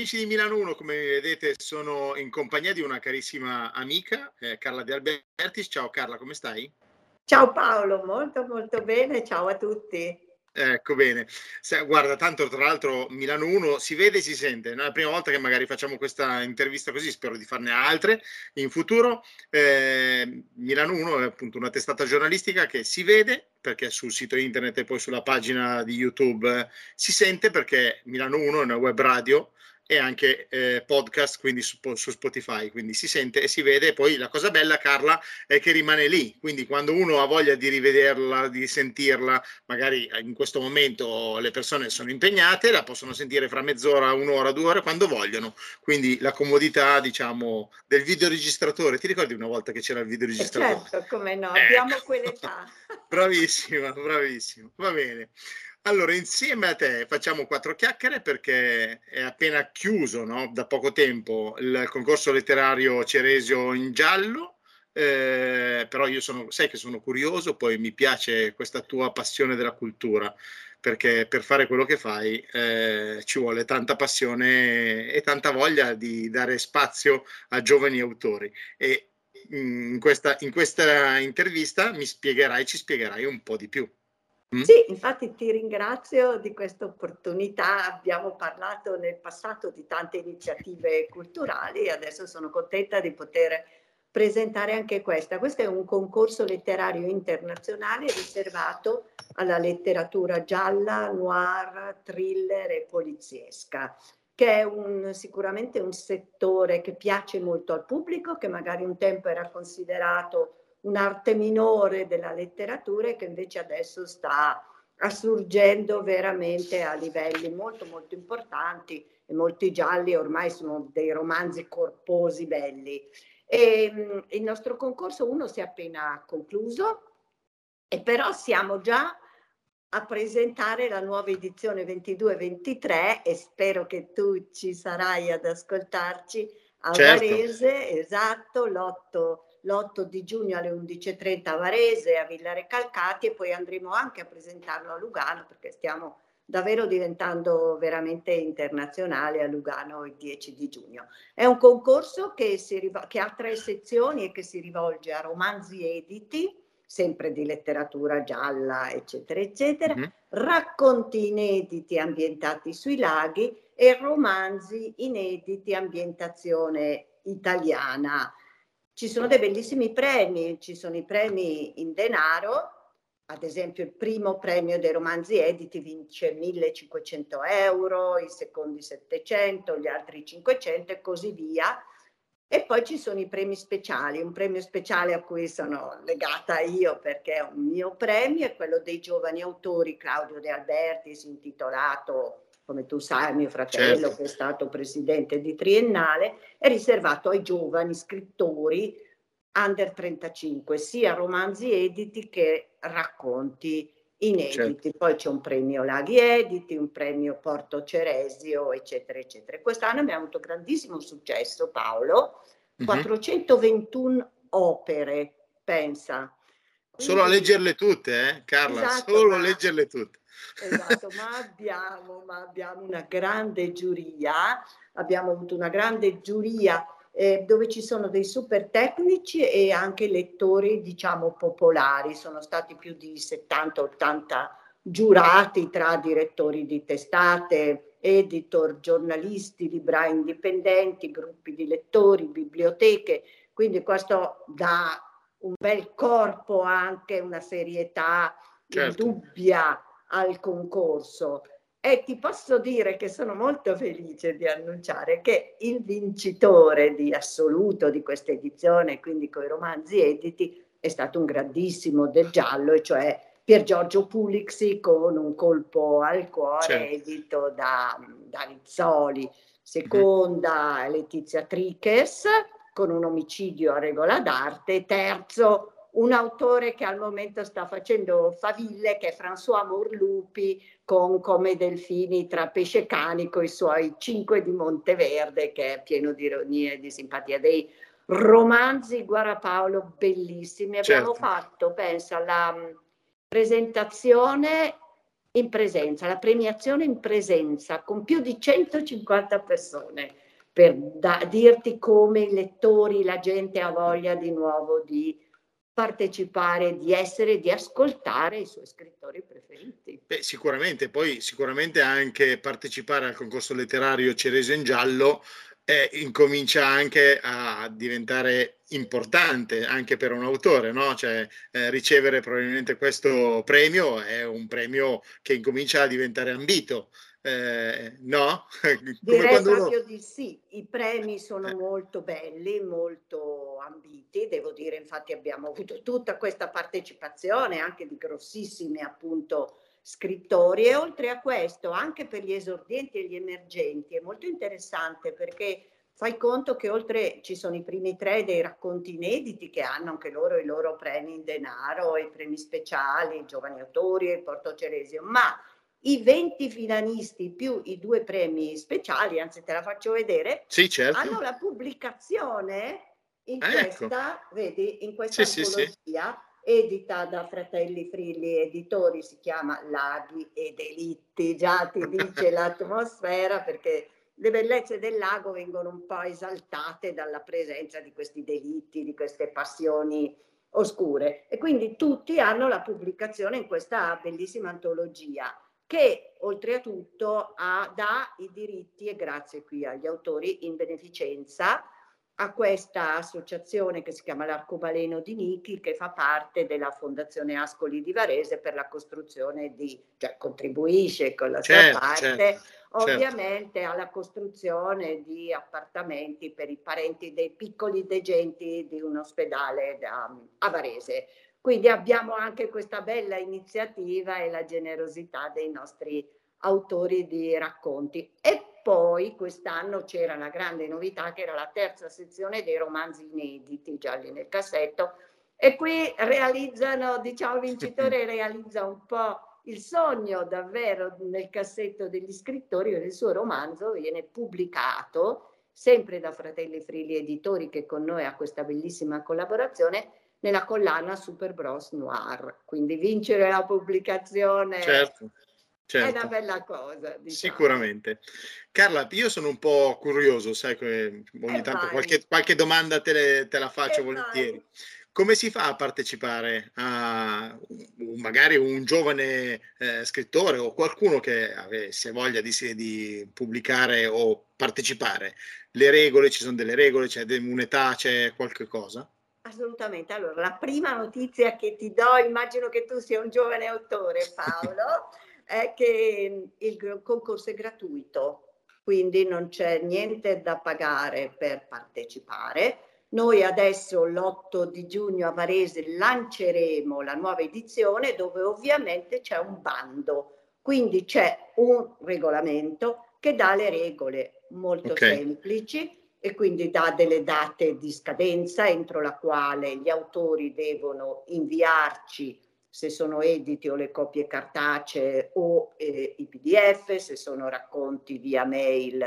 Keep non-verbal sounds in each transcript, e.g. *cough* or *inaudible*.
amici di Milano 1, come vedete, sono in compagnia di una carissima amica, eh, Carla De Albertis. Ciao Carla, come stai? Ciao Paolo, molto molto bene, ciao a tutti. Ecco bene, Se, guarda, tanto tra l'altro Milano 1 si vede e si sente, è la prima volta che magari facciamo questa intervista così, spero di farne altre in futuro. Eh, Milano 1 è appunto una testata giornalistica che si vede perché sul sito internet e poi sulla pagina di YouTube eh, si sente perché Milano 1 è una web radio e anche eh, podcast, quindi su, su, Spotify, quindi si sente e si vede. E poi la cosa bella, Carla, è che rimane lì, quindi quando uno ha voglia di rivederla, di sentirla, magari in questo momento le persone sono impegnate, la possono sentire fra mezz'ora, un'ora, due ore, quando vogliono. Quindi la comodità, diciamo, del videoregistratore. Ti ricordi una volta che c'era il videoregistratore? Certo, come no, eh. abbiamo quell'età. *laughs* bravissima, bravissima. Va bene. Allora, insieme a te facciamo quattro chiacchiere perché è appena chiuso no? da poco tempo il concorso letterario Ceresio in giallo. Eh, però io sono, sai che sono curioso, poi mi piace questa tua passione della cultura, perché per fare quello che fai eh, ci vuole tanta passione e tanta voglia di dare spazio a giovani autori. E in questa, in questa intervista mi spiegherai, ci spiegherai un po' di più. Mm? Sì, infatti ti ringrazio di questa opportunità. Abbiamo parlato nel passato di tante iniziative culturali e adesso sono contenta di poter presentare anche questa. Questo è un concorso letterario internazionale riservato alla letteratura gialla, noir, thriller e poliziesca, che è un, sicuramente un settore che piace molto al pubblico, che magari un tempo era considerato un'arte minore della letteratura e che invece adesso sta assurgendo veramente a livelli molto molto importanti e molti gialli ormai sono dei romanzi corposi belli. E, mh, il nostro concorso uno si è appena concluso e però siamo già a presentare la nuova edizione 22-23 e spero che tu ci sarai ad ascoltarci a certo. Varese, esatto, l'8 l'8 di giugno alle 11.30 a Varese, a Villare Calcati e poi andremo anche a presentarlo a Lugano perché stiamo davvero diventando veramente internazionale a Lugano il 10 di giugno. È un concorso che, riv- che ha tre sezioni e che si rivolge a romanzi editi, sempre di letteratura gialla, eccetera, eccetera, mm-hmm. racconti inediti ambientati sui laghi e romanzi inediti ambientazione italiana. Ci sono dei bellissimi premi, ci sono i premi in denaro, ad esempio il primo premio dei romanzi editi vince 1500 euro, i secondi 700, gli altri 500 e così via. E poi ci sono i premi speciali, un premio speciale a cui sono legata io perché è un mio premio, è quello dei giovani autori Claudio De Albertis intitolato come tu sai, mio fratello certo. che è stato presidente di Triennale, è riservato ai giovani scrittori under 35, sia romanzi editi che racconti inediti. Certo. Poi c'è un premio Laghi Editi, un premio Porto Ceresio, eccetera, eccetera. Quest'anno abbiamo avuto grandissimo successo, Paolo, mm-hmm. 421 opere, pensa. Quindi, Solo a leggerle tutte, eh, Carla, esatto, solo a leggerle tutte. Esatto, ma abbiamo, ma abbiamo una grande giuria, abbiamo avuto una grande giuria eh, dove ci sono dei super tecnici e anche lettori, diciamo, popolari. Sono stati più di 70-80 giurati tra direttori di testate, editor, giornalisti, librai indipendenti, gruppi di lettori, biblioteche. Quindi questo dà un bel corpo anche, una serietà certo. indubbia al concorso e ti posso dire che sono molto felice di annunciare che il vincitore di assoluto di questa edizione, quindi con i romanzi editi, è stato un grandissimo del giallo, e cioè Pier Giorgio Pulixi con un colpo al cuore certo. edito da, da Rizzoli. Seconda Letizia Triches con un omicidio a regola d'arte. Terzo un autore che al momento sta facendo faville, che è François Morlupi, con Come Delfini tra pesce canico, i suoi cinque di Monteverde, che è pieno di ironia e di simpatia, dei romanzi Guarda Paolo bellissimi. Abbiamo certo. fatto, pensa, la mm, presentazione in presenza, la premiazione in presenza con più di 150 persone per da, dirti come i lettori, la gente ha voglia di nuovo di partecipare, di essere, di ascoltare i suoi scrittori preferiti. Beh, sicuramente, poi sicuramente anche partecipare al concorso letterario Cereso in Giallo eh, incomincia anche a diventare importante anche per un autore, no? Cioè, eh, ricevere probabilmente questo premio è un premio che incomincia a diventare ambito. Eh, no? *laughs* Direi proprio uno... di sì, i premi sono eh. molto belli, molto ambiti, devo dire, infatti abbiamo avuto tutta questa partecipazione anche di grossissimi appunto scrittori e oltre a questo anche per gli esordienti e gli emergenti è molto interessante perché fai conto che oltre ci sono i primi tre dei racconti inediti che hanno anche loro i loro premi in denaro, i premi speciali, i giovani autori e il Porto Ceresio, ma i 20 finalisti più i due premi speciali, anzi te la faccio vedere, sì, certo. hanno la pubblicazione in ah, questa, ecco. vedi, in questa sì, antologia sì, edita da Fratelli Frilli Editori, si chiama Laghi e Delitti, già ti dice *laughs* l'atmosfera perché le bellezze del lago vengono un po' esaltate dalla presenza di questi delitti, di queste passioni oscure e quindi tutti hanno la pubblicazione in questa bellissima antologia che oltretutto ha, dà i diritti, e grazie qui agli autori, in beneficenza a questa associazione che si chiama l'Arcobaleno di Nichi, che fa parte della Fondazione Ascoli di Varese per la costruzione di, cioè contribuisce con la certo, sua parte, certo, certo. ovviamente certo. alla costruzione di appartamenti per i parenti dei piccoli degenti di un ospedale da, a Varese. Quindi abbiamo anche questa bella iniziativa e la generosità dei nostri autori di racconti. E poi quest'anno c'era la grande novità che era la terza sezione dei romanzi inediti, gialli nel cassetto, e qui realizzano, diciamo, il *laughs* vincitore realizza un po' il sogno davvero nel cassetto degli scrittori, il suo romanzo viene pubblicato sempre da Fratelli Frilli Editori che con noi ha questa bellissima collaborazione nella collana Super Bros Noir. Quindi vincere la pubblicazione certo, certo. è una bella cosa. Diciamo. Sicuramente. Carla, io sono un po' curioso, sai che ogni eh tanto qualche, qualche, domanda te, le, te la faccio eh volentieri. Vai. Come si fa a partecipare a magari un giovane eh, scrittore o qualcuno che avesse voglia di, di, pubblicare o partecipare? Le regole, ci sono delle regole, c'è un'età, c'è qualche cosa? Assolutamente. Allora, la prima notizia che ti do, immagino che tu sia un giovane autore, Paolo, è che il concorso è gratuito, quindi non c'è niente da pagare per partecipare. Noi adesso l'8 di giugno a Varese lanceremo la nuova edizione dove ovviamente c'è un bando, quindi c'è un regolamento che dà le regole molto okay. semplici e quindi dà delle date di scadenza entro la quale gli autori devono inviarci se sono editi o le copie cartacee o eh, i pdf, se sono racconti via mail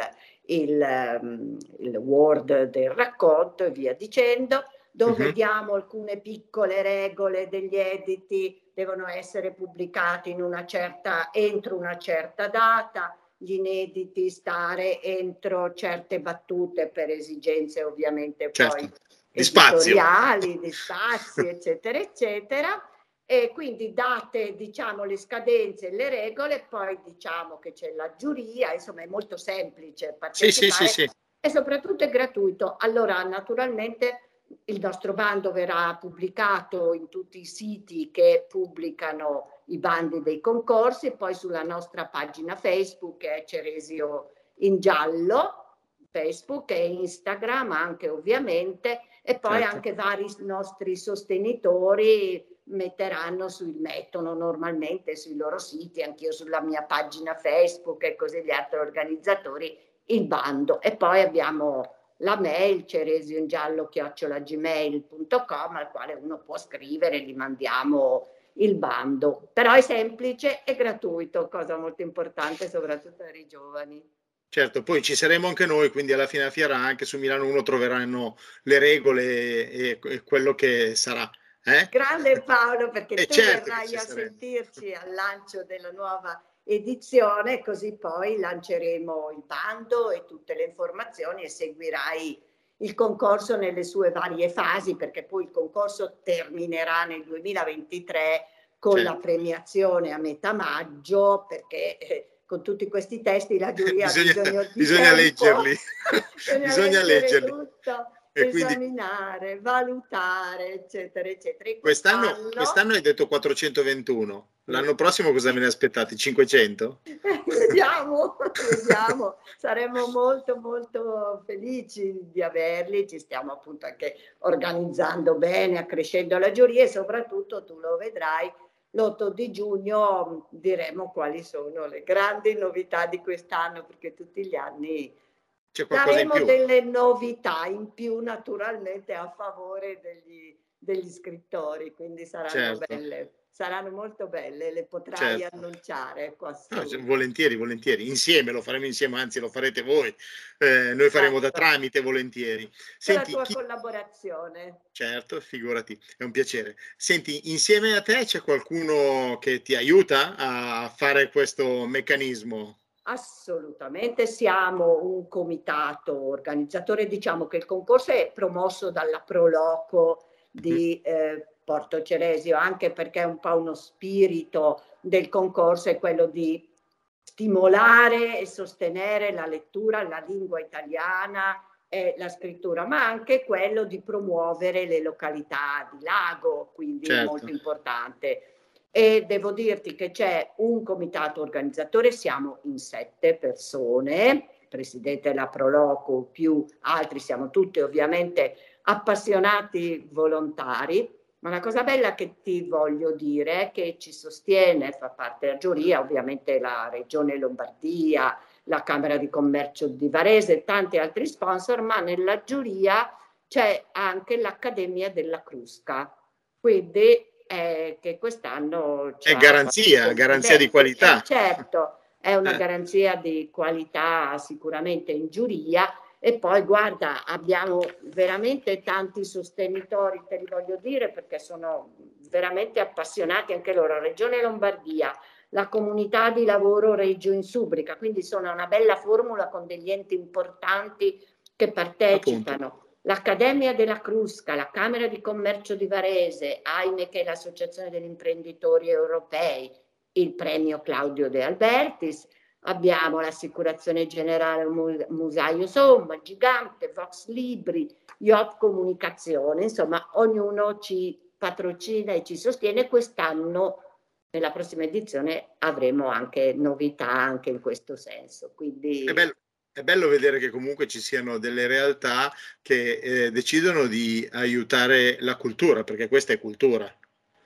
il, um, il word del racconto e via dicendo, dove uh-huh. diamo alcune piccole regole degli editi, devono essere pubblicati in una certa, entro una certa data, gli inediti stare entro certe battute per esigenze ovviamente certo. poi di editoriali, di spazi, *laughs* eccetera, eccetera. E quindi date diciamo le scadenze e le regole, poi diciamo che c'è la giuria, insomma è molto semplice partecipare sì, sì, sì, e soprattutto è gratuito. Allora naturalmente il nostro bando verrà pubblicato in tutti i siti che pubblicano i bandi dei concorsi, poi sulla nostra pagina Facebook che è Ceresio in giallo, Facebook e Instagram anche ovviamente, e poi certo. anche vari nostri sostenitori metteranno sul mettono normalmente sui loro siti, anch'io sulla mia pagina Facebook e così gli altri organizzatori il bando e poi abbiamo la mail ceresiongiallo-gmail.com al quale uno può scrivere, gli mandiamo il bando. Però è semplice e gratuito, cosa molto importante soprattutto per i giovani. Certo, poi ci saremo anche noi, quindi alla fine a fiera anche su Milano 1 troveranno le regole e, e quello che sarà Eh? Grande Paolo, perché *laughs* eh tu certo verrai a sentirci al lancio della nuova edizione, così poi lanceremo il bando e tutte le informazioni e seguirai il concorso nelle sue varie fasi, perché poi il concorso terminerà nel 2023 con certo. la premiazione a metà maggio, perché eh, con tutti questi testi la giuria bisogna, bisogno bisogna leggerli, *laughs* bisogna, bisogna leggerli. Tutto, e esaminare, quindi... valutare, eccetera, eccetera. Quest'anno... quest'anno hai detto 421, l'anno prossimo cosa ve ne aspettate? 500? *laughs* vediamo, vediamo, saremmo molto molto felici di averli, ci stiamo appunto anche organizzando bene, accrescendo la giuria e soprattutto tu lo vedrai l'8 di giugno diremo quali sono le grandi novità di quest'anno perché tutti gli anni daremo delle novità in più naturalmente a favore degli, degli scrittori quindi saranno certo. belle saranno molto belle, le potrai certo. annunciare. Qua no, volentieri, volentieri, insieme lo faremo insieme, anzi lo farete voi, eh, noi faremo certo. da tramite volentieri. Senti, la tua chi... collaborazione. Certo, figurati, è un piacere. Senti, insieme a te c'è qualcuno che ti aiuta a fare questo meccanismo? Assolutamente, siamo un comitato organizzatore, diciamo che il concorso è promosso dalla Proloco di mm. eh, Porto Ceresio, anche perché è un po' uno spirito del concorso, è quello di stimolare e sostenere la lettura, la lingua italiana e la scrittura, ma anche quello di promuovere le località di lago, quindi certo. molto importante. E devo dirti che c'è un comitato organizzatore, siamo in sette persone, presidente della Proloco più altri, siamo tutti ovviamente appassionati volontari ma la cosa bella che ti voglio dire è che ci sostiene, fa parte della giuria, ovviamente la Regione Lombardia, la Camera di Commercio di Varese e tanti altri sponsor, ma nella giuria c'è anche l'Accademia della Crusca. Quindi eh, che quest'anno... È garanzia, garanzia di qualità. Eh, certo, è una eh. garanzia di qualità sicuramente in giuria e poi guarda, abbiamo veramente tanti sostenitori, te li voglio dire perché sono veramente appassionati anche loro, Regione Lombardia, la comunità di lavoro Reggio Insubrica, quindi sono una bella formula con degli enti importanti che partecipano. Appunto. L'Accademia della Crusca, la Camera di Commercio di Varese, AIME che è l'Associazione degli Imprenditori Europei, il premio Claudio De Albertis, abbiamo l'assicurazione generale Musaio Somma, Gigante, Vox Libri, Yacht Comunicazione, insomma ognuno ci patrocina e ci sostiene. Quest'anno, nella prossima edizione, avremo anche novità anche in questo senso. Quindi... È bello. È bello vedere che comunque ci siano delle realtà che eh, decidono di aiutare la cultura, perché questa è cultura.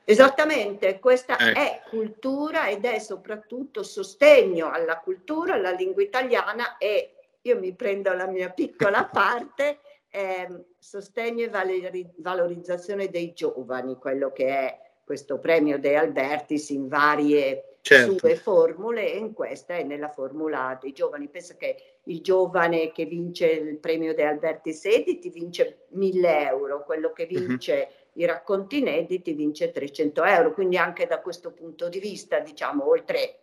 Esattamente, questa ecco. è cultura ed è soprattutto sostegno alla cultura, alla lingua italiana e io mi prendo la mia piccola *laughs* parte, eh, sostegno e valori- valorizzazione dei giovani, quello che è questo premio De Albertis in varie certo. sue formule e in questa è nella formula dei giovani. Pensa che il giovane che vince il premio De Albertis Editi vince 1000 euro, quello che mhm. vince uh-huh i racconti inediti vince 300 euro, quindi anche da questo punto di vista, diciamo, oltre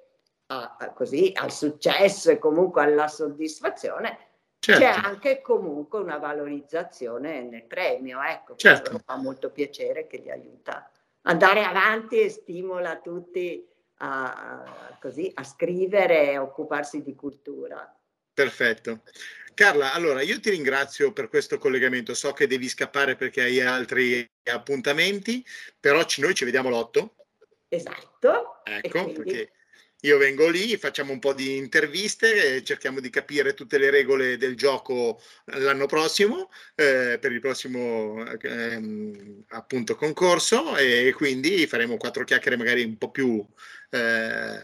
a, a così, al successo e comunque alla soddisfazione, certo. c'è anche comunque una valorizzazione nel premio, ecco, certo. fa molto piacere che li aiuta ad andare avanti e stimola tutti a, a, così, a scrivere e occuparsi di cultura. Perfetto. Carla, allora io ti ringrazio per questo collegamento. So che devi scappare perché hai altri appuntamenti, però ci, noi ci vediamo l'otto. Esatto. Ecco, quindi... perché io vengo lì, facciamo un po' di interviste, cerchiamo di capire tutte le regole del gioco l'anno prossimo, eh, per il prossimo ehm, appunto concorso e quindi faremo quattro chiacchiere magari un po' più eh,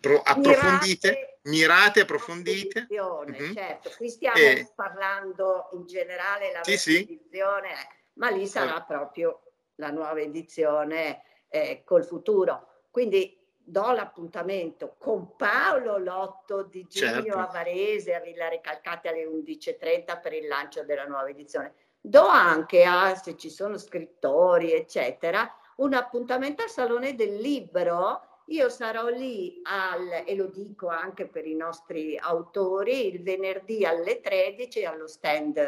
pro- approfondite, mirate, mirate approfondite. Mm-hmm. Certo, qui stiamo e... parlando in generale la sì, sì. edizione, ma lì sarà eh. proprio la nuova edizione eh, col futuro. Quindi do l'appuntamento con Paolo l'8 di giugno certo. a Varese, a Villa Recalcate alle 11.30 per il lancio della nuova edizione. do anche a, se ci sono scrittori, eccetera, un appuntamento al Salone del Libro. Io sarò lì al, e lo dico anche per i nostri autori, il venerdì alle 13 allo stand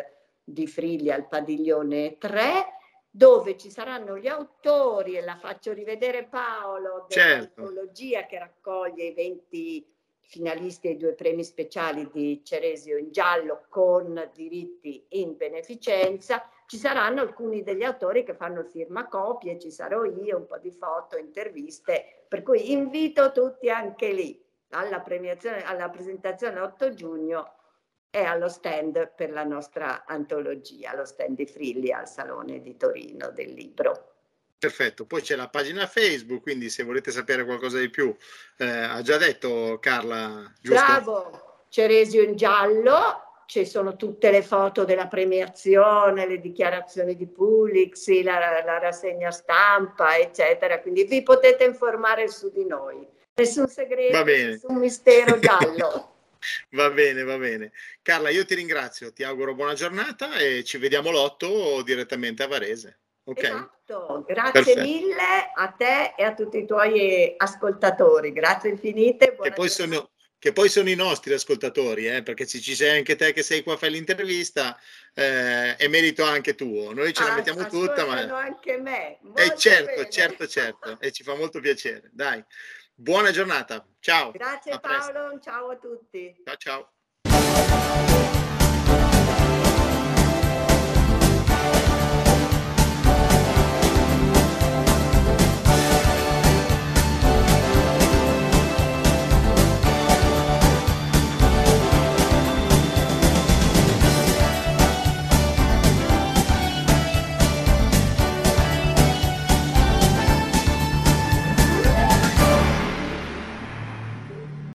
di Frigli al padiglione 3 dove ci saranno gli autori e la faccio rivedere Paolo dell'antologia certo. che raccoglie i 20 finalisti ai due premi speciali di Ceresio in giallo con diritti in beneficenza. Ci saranno alcuni degli autori che fanno firma copie, ci sarò io, un po' di foto, interviste, per cui invito tutti anche lì alla, premiazione, alla presentazione 8 giugno e allo stand per la nostra antologia, lo stand di Frilli al Salone di Torino del libro. Perfetto, poi c'è la pagina Facebook, quindi se volete sapere qualcosa di più, eh, ha già detto Carla, giusto? Bravo, Ceresio in giallo, ci sono tutte le foto della premiazione, le dichiarazioni di Pulix, la, la rassegna stampa, eccetera, quindi vi potete informare su di noi. Nessun segreto, nessun mistero giallo. *laughs* Va bene, va bene. Carla, io ti ringrazio, ti auguro buona giornata e ci vediamo l'otto direttamente a Varese. Okay. Esatto, grazie Perfetto. mille a te e a tutti i tuoi ascoltatori, grazie infinite. Che poi, sono, che poi, sono, i nostri ascoltatori, eh, perché se ci sei anche te che sei qua a fare l'intervista, eh, è merito anche tuo. Noi ce ah, la mettiamo tutta, ma... anche me. E eh, certo, bene. certo, certo, e ci fa molto piacere. Dai, buona giornata, ciao. Grazie Paolo, ciao a tutti. Ciao, ciao.